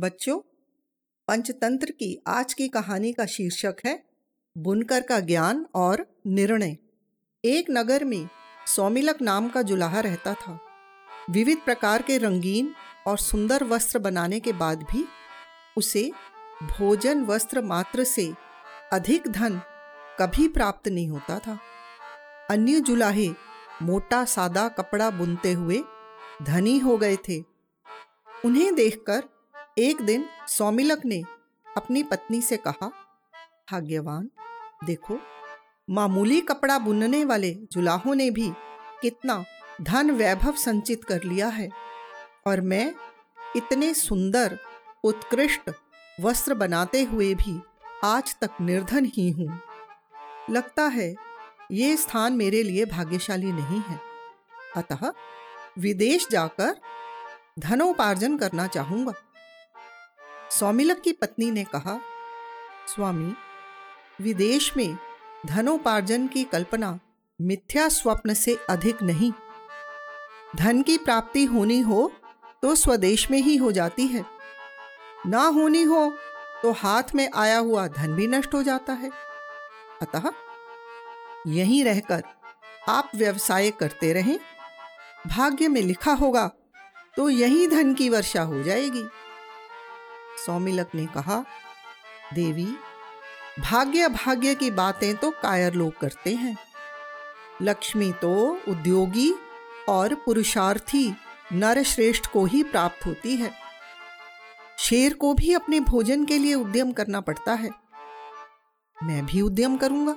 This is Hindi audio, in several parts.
बच्चों, पंचतंत्र की आज की कहानी का शीर्षक है बुनकर का ज्ञान और निर्णय। एक नगर में सौमिलक नाम का जुलाहा रहता था। विविध प्रकार के रंगीन और सुंदर वस्त्र बनाने के बाद भी उसे भोजन वस्त्र मात्र से अधिक धन कभी प्राप्त नहीं होता था। अन्य जुलाहे मोटा सादा कपड़ा बुनते हुए धनी हो गए थे। उन्हें देखकर एक दिन सौमिलक ने अपनी पत्नी से कहा, भाग्यवान, देखो, मामूली कपड़ा बुनने वाले जुलाहों ने भी कितना धन वैभव संचित कर लिया है और मैं इतने सुंदर, उत्कृष्ट वस्त्र बनाते हुए भी आज तक निर्धन ही हूँ। लगता है ये स्थान मेरे लिए भाग्यशाली नहीं है। अतः विदेश जाकर धनोपार्जन करना चाहूँगा। सौमिलक की पत्नी ने कहा, स्वामी, विदेश में धनोपार्जन की कल्पना मिथ्या स्वप्न से अधिक नहीं। धन की प्राप्ति होनी हो तो स्वदेश में ही हो जाती है। ना होनी हो तो हाथ में आया हुआ धन भी नष्ट हो जाता है। अतः यहीं रहकर आप व्यवसाय करते रहें। भाग्य में लिखा होगा तो यही धन की वर्षा हो जाएगी। सौमिलक ने कहा, देवी भाग्य भाग्य की बातें तो कायर लोग करते हैं। लक्ष्मी तो उद्योगी और पुरुषार्थी नर श्रेष्ठ को ही प्राप्त होती है। शेर को भी अपने भोजन के लिए उद्यम करना पड़ता है। मैं भी उद्यम करूँगा।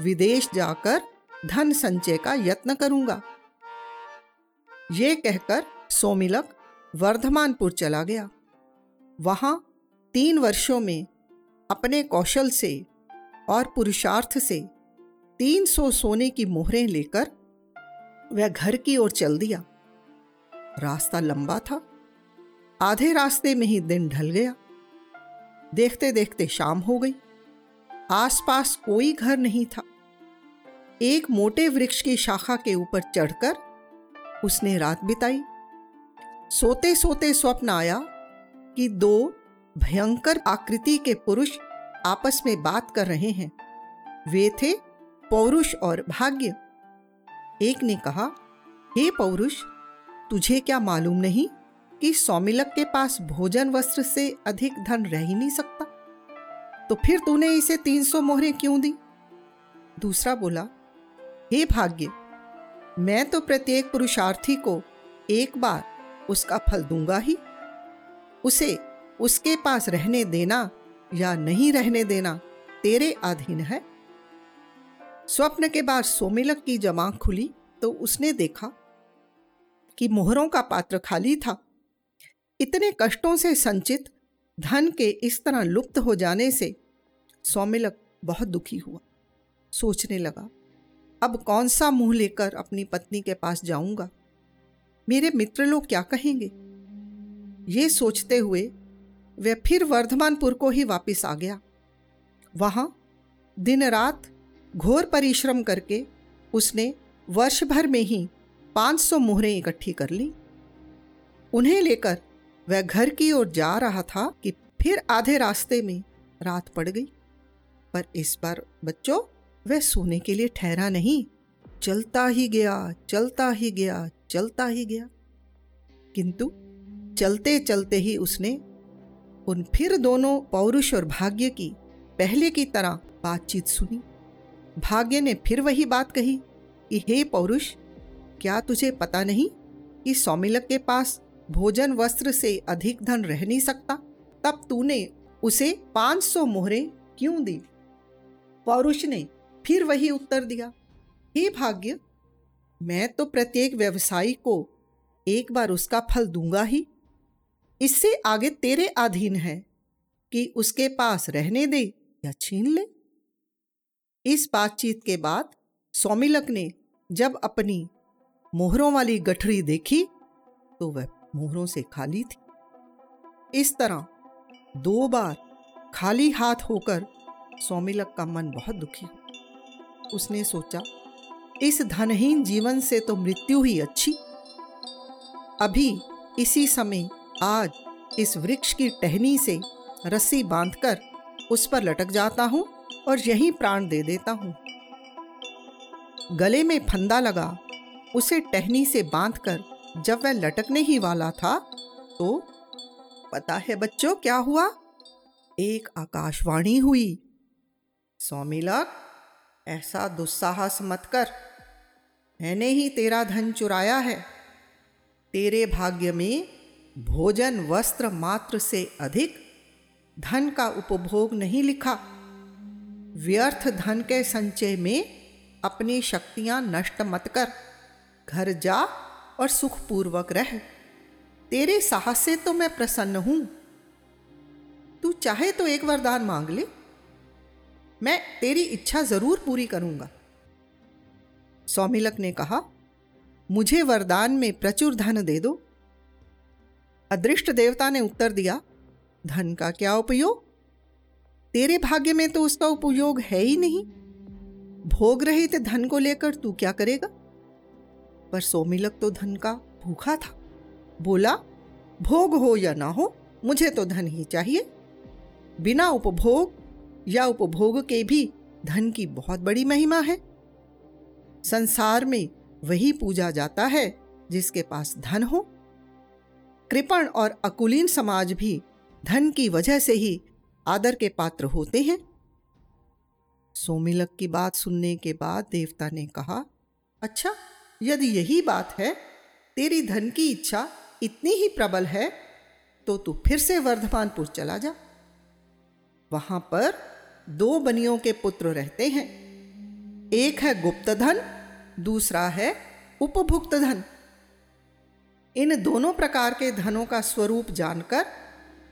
विदेश जाकर धन संचय का यत्न करूँगा। ये कहकर सोमिलक वर्धमानपुर चला गया। वहाँ तीन वर्षों में अपने कौशल से और पुरुषार्थ से तीन सौ सोने की मोहरें लेकर वह घर की ओर चल दिया। रास्ता लंबा था। आधे रास्ते में ही दिन ढल गया। देखते देखते शाम हो गई। आसपास कोई घर नहीं था। एक मोटे वृक्ष की शाखा के ऊपर चढ़कर उसने रात बिताई। सोते सोते स्वप्न आया कि दो भयंकर आकृति के पुरुष आपस में बात कर रहे हैं। वे थे पौरुष और भाग्य। एक ने कहा, हे पौरुष, तुझे क्या मालूम नहीं कि सौमिलक के पास भोजन वस्त्र से अधिक धन रह ही नहीं सकता? तो फिर तूने इसे तीन सौ मोहरें क्यों दी? दूसरा बोला, हे भाग्य, मैं तो प्रत्येक पुरुषार्थी को एक बार उसका फल दूँगा ही। उसे उसके पास रहने देना या नहीं रहने देना तेरे अधीन है। स्वप्न के बाद सोमिलक की जमा खुली तो उसने देखा कि मोहरों का पात्र खाली था। इतने कष्टों से संचित, धन के इस तरह लुप्त हो जाने से सौमिलक बहुत दुखी हुआ। सोचने लगा, अब कौन सा मुँह लेकर अपनी पत्नी के पास जाऊँगा? मेरे मित्र लोग क्या कहेंगे? ये सोचते हुए वह फिर वर्धमानपुर को ही वापस आ गया। वहाँ दिन रात घोर परिश्रम करके उसने वर्ष भर में ही 500 मोहरें इकट्ठी कर ली। उन्हें लेकर वह घर की ओर जा रहा था कि फिर आधे रास्ते में रात पड़ गई। पर इस बार बच्चों, वह सोने के लिए ठहरा नहीं। चलता ही गया, चलता ही गया, चलता ही गया। किंतु चलते चलते ही उसने उन फिर दोनों पौरुष और भाग्य की, पहले की तरह बातचीत सुनी। भाग्य ने फिर वही बात कही कि, हे पौरुष, क्या तुझे पता नहीं कि सौमिलक के पास भोजन वस्त्र से अधिक धन रह नहीं सकता? तब तूने उसे पाँच सौ मोहरें क्यों दी? पौरुष ने फिर वही उत्तर दिया, हे भाग्य, मैं तो प्रत्येक व्यवसायी को एक बार उसका फल दूँगा ही। इससे आगे तेरे अधीन है कि उसके पास रहने दे या छीन ले। इस बातचीत के बाद सौमिलक ने जब अपनी मोहरों वाली गठरी देखी तो वह मोहरों से खाली थी। इस तरह दो बार खाली हाथ होकर सौमिलक का मन बहुत दुखी उसने सोचा, इस धनहीन जीवन से तो मृत्यु ही अच्छी। अभी इसी समय आज इस वृक्ष की टहनी से रस्सी बांधकर उस पर लटक जाता हूँ और यही प्राण दे देता हूँ। गले में फंदा लगा, उसे टहनी से बांधकर जब वह लटकने ही वाला था तो पता है बच्चों क्या हुआ? एक आकाशवाणी हुई। सौमिलक ऐसा दुस्साहस मत कर। मैंने ही तेरा धन चुराया है। तेरे भाग्य में भोजन वस्त्र मात्र से अधिक धन का उपभोग नहीं लिखा। व्यर्थ धन के संचय में अपनी शक्तियाँ नष्ट मत कर। घर जा और सुखपूर्वक रह। तेरे साहस से तो मैं प्रसन्न हूँ। तू चाहे तो एक वरदान मांग ले। मैं तेरी इच्छा ज़रूर पूरी करूँगा। सौमिलक ने कहा, मुझे वरदान में प्रचुर धन दे दो। अदृष्ट देवता ने उत्तर दिया, धन का क्या उपयोग? तेरे भाग्य में तो उसका उपयोग है ही नहीं। भोग रहित धन को लेकर तू क्या करेगा? पर सोमिलक तो धन का भूखा था। बोला, भोग हो या ना हो, मुझे तो धन ही चाहिए। बिना उपभोग या उपभोग के भी धन की बहुत बड़ी महिमा है। संसार में वही पूजा जाता है जिसके पास धन हो। कृपण और अकुलीन समाज भी धन की वजह से ही आदर के पात्र होते हैं। सोमिलक की बात सुनने के बाद देवता ने कहा अच्छा यदि यही बात है, तेरी धन की इच्छा इतनी ही प्रबल है तो तू फिर से वर्धमानपुर चला जा। वहाँ पर दो बनियों के पुत्र रहते हैं। एक है गुप्त धन दूसरा है उपभुक्त धन इन दोनों प्रकार के धनों का स्वरूप जानकर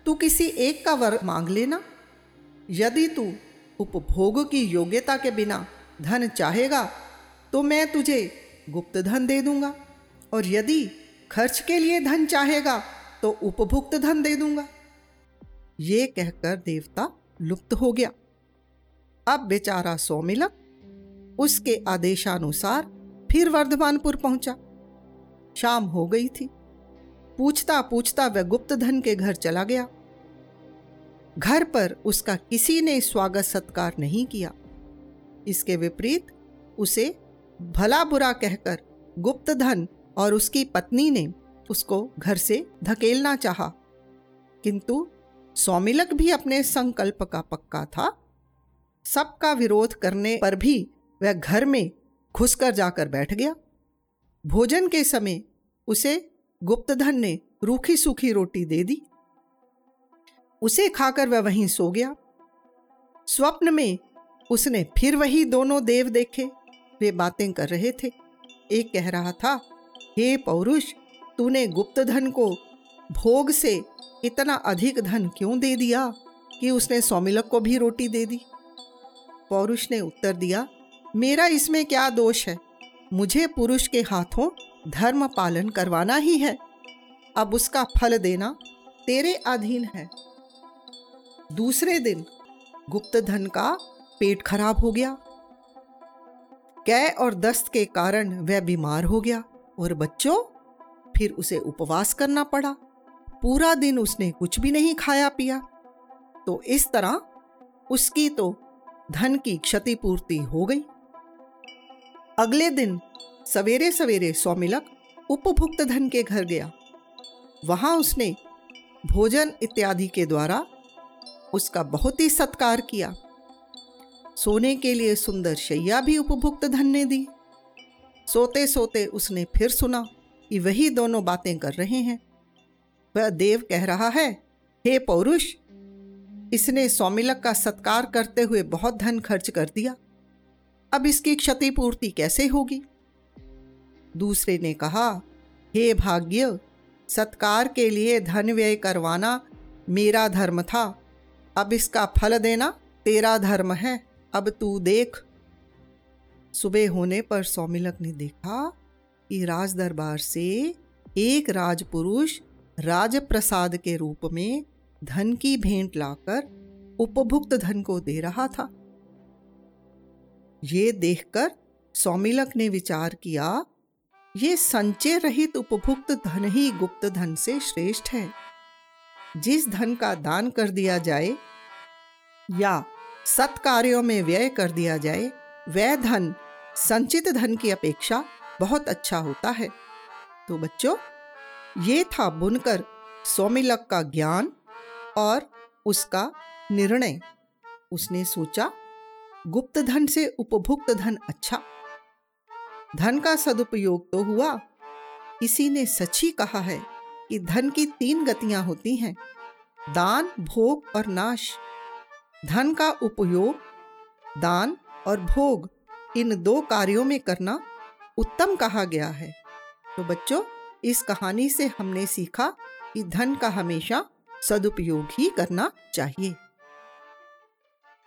तू किसी एक का वर मांग लेना। यदि तू उपभोग की योग्यता के बिना धन चाहेगा तो मैं तुझे गुप्त धन दे दूँगा। और यदि खर्च के लिए धन चाहेगा तो उपभुक्त धन दे दूँगा। ये कहकर देवता लुप्त हो गया। अब बेचारा सौमिलक उसके आदेशानुसार फिर वर्धमानपुर पहुँचा। शाम हो गई थी। पूछता पूछता वह गुप्त धन के घर चला गया। घर पर उसका किसी ने स्वागत सत्कार नहीं किया। इसके विपरीत उसे भला बुरा कहकर गुप्त धन और उसकी पत्नी ने उसको घर से धकेलना चाहा। किंतु सौमिलक भी अपने संकल्प का पक्का था। सबका विरोध करने पर भी वह घर में घुसकर जाकर बैठ गया। भोजन के समय उसे गुप्तधन ने रूखी सूखी रोटी दे दी। उसे खाकर वह वहीं सो गया। स्वप्न में उसने फिर वही दोनों देव देखे। वे बातें कर रहे थे। एक कह रहा था, हे पौरुष, तूने गुप्त धन को भोग से इतना अधिक धन क्यों दे दिया कि उसने सौमिलक को भी रोटी दे दी? पौरुष ने उत्तर दिया, मेरा इसमें क्या दोष है? मुझे पुरुष के हाथों धर्म पालन करवाना ही है। अब उसका फल देना तेरे अधीन है। दूसरे दिन गुप्त धन का पेट खराब हो गया। कै और दस्त के कारण वह बीमार हो गया और बच्चों, फिर उसे उपवास करना पड़ा। पूरा दिन उसने कुछ भी नहीं खाया पिया। तो इस तरह उसकी तो धन की क्षतिपूर्ति हो गई। अगले दिन सवेरे सवेरे सौमिलक उपभुक्त धन के घर गया। वहाँ उसने भोजन इत्यादि के द्वारा उसका बहुत ही सत्कार किया। सोने के लिए सुंदर शैया भी उपभुक्त धन ने दी। सोते सोते उसने फिर सुना कि वही दोनों बातें कर रहे हैं। वह देव कह रहा है, हे पौरुष, इसने सौमिलक का सत्कार करते हुए बहुत धन खर्च कर दिया। अब इसकी क्षतिपूर्ति कैसे होगी? दूसरे ने कहा, हे भाग्य, सत्कार के लिए धन व्यय करवाना मेरा धर्म था। अब इसका फल देना तेरा धर्म है। अब तू देख। सुबह होने पर सौमिलक ने देखा कि राज दरबार से एक राजपुरुष राजप्रसाद के रूप में धन की भेंट लाकर उपभुक्त धन को दे रहा था। ये देखकर सौमिलक ने विचार किया, ये संचय रहित उपभुक्त धन ही गुप्त धन से श्रेष्ठ है। जिस धन का दान कर दिया जाए या सत्कार्यों में व्यय कर दिया जाए, वह धन, संचित धन की अपेक्षा बहुत अच्छा होता है। तो बच्चों, ये था बुनकर सौमिलक का ज्ञान और उसका निर्णय। उसने सोचा गुप्त धन से उपभुक्त धन अच्छा। धन का सदुपयोग तो हुआ। किसी ने सच ही कहा है कि धन की तीन गतियाँ होती हैं, दान, भोग और नाश। धन का उपयोग, दान और भोग इन दो कार्यों में करना उत्तम कहा गया है। तो बच्चों, इस कहानी से हमने सीखा कि धन का हमेशा सदुपयोग ही करना चाहिए।